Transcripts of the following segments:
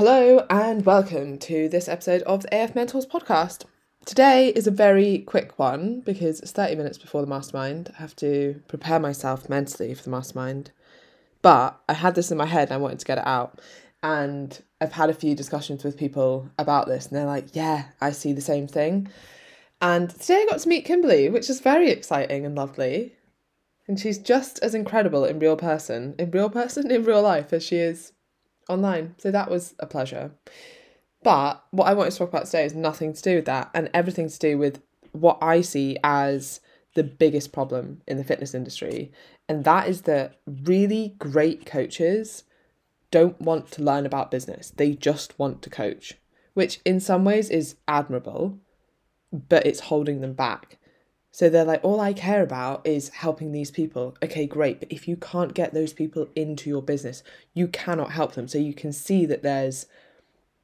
Hello and welcome to this episode of the AF Mentors podcast. Today is a very quick one because it's 30 minutes before the mastermind. I have to prepare myself mentally for the mastermind. But I had this in my head and I wanted to get it out. And I've had a few discussions with people about this, and they're like, yeah, I see the same thing. And today I got to meet Kimberly, which is very exciting and lovely. And she's just as incredible in real person, in real person, in real life, as she is online. So that was a pleasure. But what I wanted to talk about today is nothing to do with that and everything to do with what I see as the biggest problem in the fitness industry. And that is that really great coaches don't want to learn about business, they just want to coach, which in some ways is admirable, but it's holding them back. So they're like, all I care about is helping these people. Okay, great. But if you can't get those people into your business, you cannot help them. So you can see that there's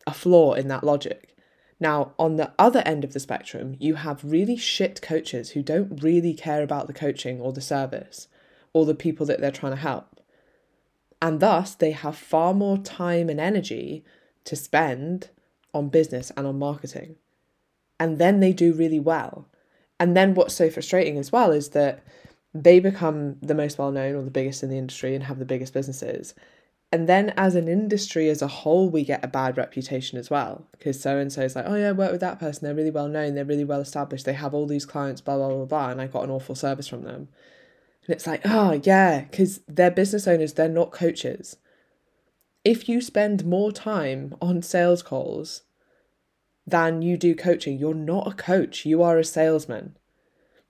a flaw in that logic. Now, on the other end of the spectrum, you have really shit coaches who don't really care about the coaching or the service or the people that they're trying to help. And thus, they have far more time and energy to spend on business and on marketing. And then they do really well. And then what's so frustrating as well is that they become the most well known or the biggest in the industry and have the biggest businesses. And then as an industry as a whole, we get a bad reputation as well. Because so and so is like, oh yeah, I work with that person. They're really well known. They're really well established. They have all these clients, blah, blah, blah, blah. And I got an awful service from them. And it's like, oh yeah, because they're business owners, they're not coaches. If you spend more time on sales calls than you do coaching. You're not a coach, you are a salesman.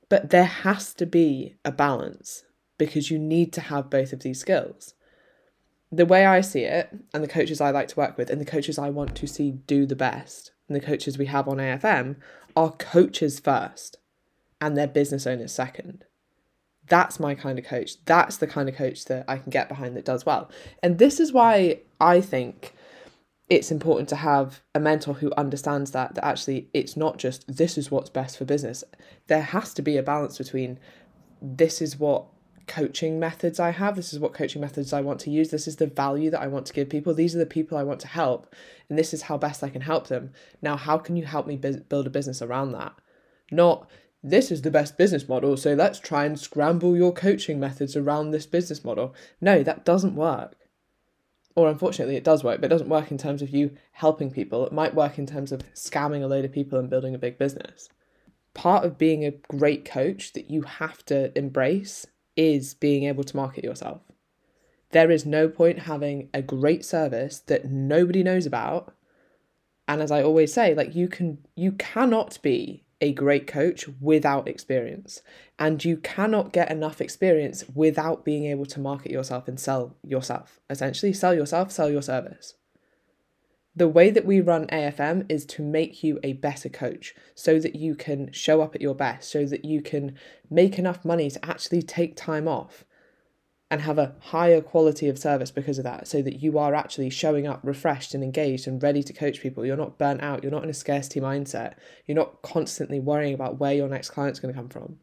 But there has to be a balance because you need to have both of these skills. The way I see it, and the coaches I like to work with, and the coaches I want to see do the best, and the coaches we have on AFM are coaches first and their business owners second. That's my kind of coach. That's the kind of coach that I can get behind that does well. And this is why I think it's important to have a mentor who understands that that actually it's not just this is what's best for business. There has to be a balance between this is what coaching methods i have this is what coaching methods i want to use this is the value that i want to give people these are the people i want to help and this is how best i can help them. Now how can you help me build a business around that? Not this is the best business model so let's try and scramble your coaching methods around this business model. No that doesn't work or unfortunately it does work, but it doesn't work in terms of you helping people. It might work in terms of scamming a load of people and building a big business. Part of being a great coach that you have to embrace is being able to market yourself. There is no point having a great service that nobody knows about. And as I always say, like you can you cannot be a great coach without experience. And you cannot get enough experience without being able to market yourself and sell yourself. Essentially, sell yourself, sell your service. The way that we run AFM is to make you a better coach so that you can show up at your best, so that you can make enough money to actually take time off and have a higher quality of service because of that so that you are actually showing up refreshed and engaged and ready to coach people. You're not burnt out. You're not in a scarcity mindset. You're not constantly worrying about where your next client's going to come from.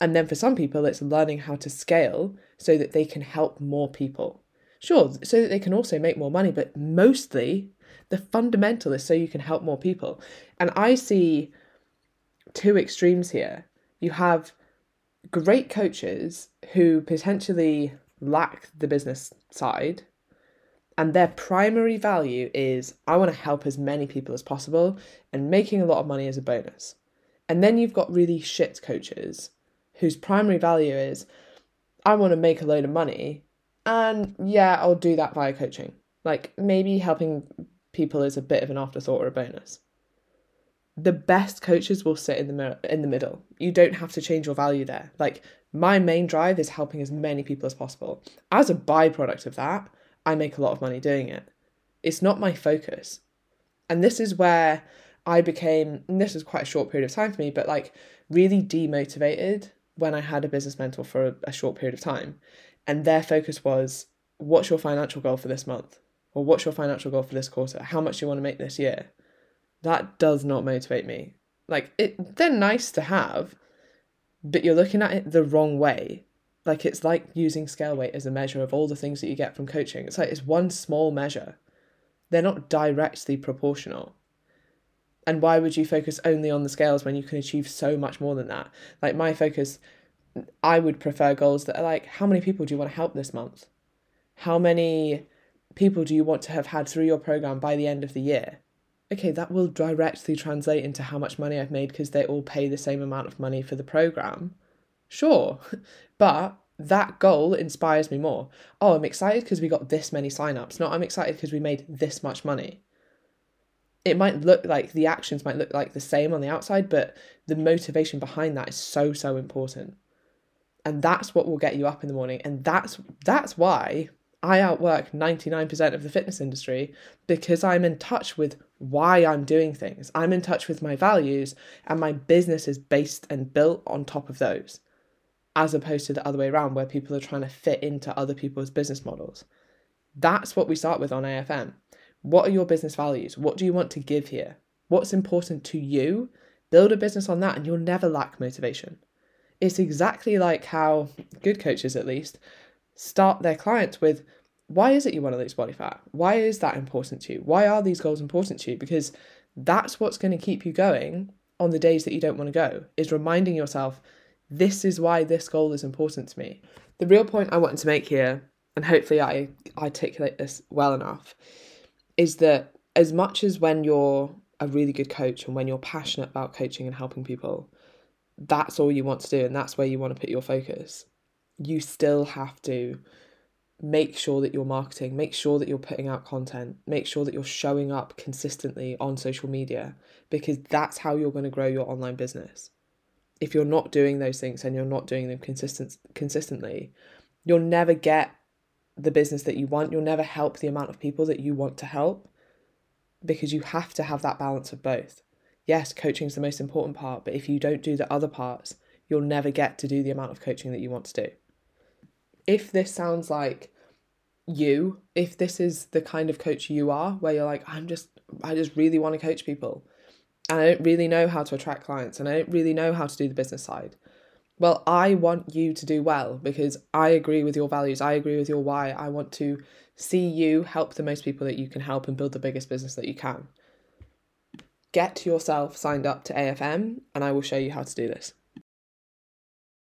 And then for some people it's learning how to scale so that they can help more people. Sure so that they can also make more money but mostly the fundamental is so you can help more people. And i see two extremes here. You have great coaches who potentially lack the business side and their primary value is I want to help as many people as possible and making a lot of money as a bonus. And then you've got really shit coaches whose primary value is I want to make a load of money and yeah, I'll do that via coaching. Like maybe helping people is a bit of an afterthought or a bonus the best coaches will sit in the in the middle. You don't have to change your value there. Like my main drive is helping as many people as possible. As a byproduct of that, I make a lot of money doing it. It's not my focus. And this is where I became, this was quite a short period of time for me, but like really demotivated when I had a business mentor for a, a short period of time. And their focus was, what's your financial goal for this month? Or what's your financial goal for this quarter? How much do you want to make this year? That does not motivate me. Like it they're nice to have, but you're looking at it the wrong way. Like it's like using scale weight as a measure of all the things that you get from coaching. It's like it's one small measure. they're not directly proportional. And why would you focus only on the scales when you can achieve so much more than that? Like my focus, I would prefer goals that are like, how many people do you want to help this month? How many people do you want to have had through your program by the end of the year? Okay, that will directly translate into how much money I've made because they all pay the same amount of money for the program. Sure, but that goal inspires me more. Oh, I'm excited because we got this many signups. Not I'm excited because we made this much money. It might look like the actions might look like the same on the outside, but the motivation behind that is so so important. And that's what will get you up in the morning and that's that's why I outwork 99% of the fitness industry because I'm in touch with why I'm doing things. I'm in touch with my values, and my business is based and built on top of those, as opposed to the other way around where people are trying to fit into other people's business models. That's what we start with on AFM. What are your business values? What do you want to give here? What's important to you? Build a business on that, and you'll never lack motivation. It's exactly like how good coaches, at least, start their clients with why is it you want to lose body fat? Why is that important to you? Why are these goals important to you? Because that's what's going to keep you going on the days that you don't want to go, is reminding yourself, this is why this goal is important to me. The real point I wanted to make here, and hopefully I articulate this well enough, is that as much as when you're a really good coach and when you're passionate about coaching and helping people, that's all you want to do and that's where you want to put your focus you still have to make sure that you're marketing, make sure that you're putting out content, make sure that you're showing up consistently on social media because that's how you're going to grow your online business. If you're not doing those things and you're not doing them consistent consistently, you'll never get the business that you want. You'll never help the amount of people that you want to help because you have to have that balance of both. Yes, coaching is the most important part, but if you don't do the other parts, you'll never get to do the amount of coaching that you want to do if this sounds like you, if this is the kind of coach you are, where you're like, I'm just, I just really want to coach people and I don't really know how to attract clients and I don't really know how to do the business side. Well, I want you to do well because I agree with your values. I agree with your why. I want to see you help the most people that you can help and build the biggest business that you can. Get yourself signed up to AFM and I will show you how to do this.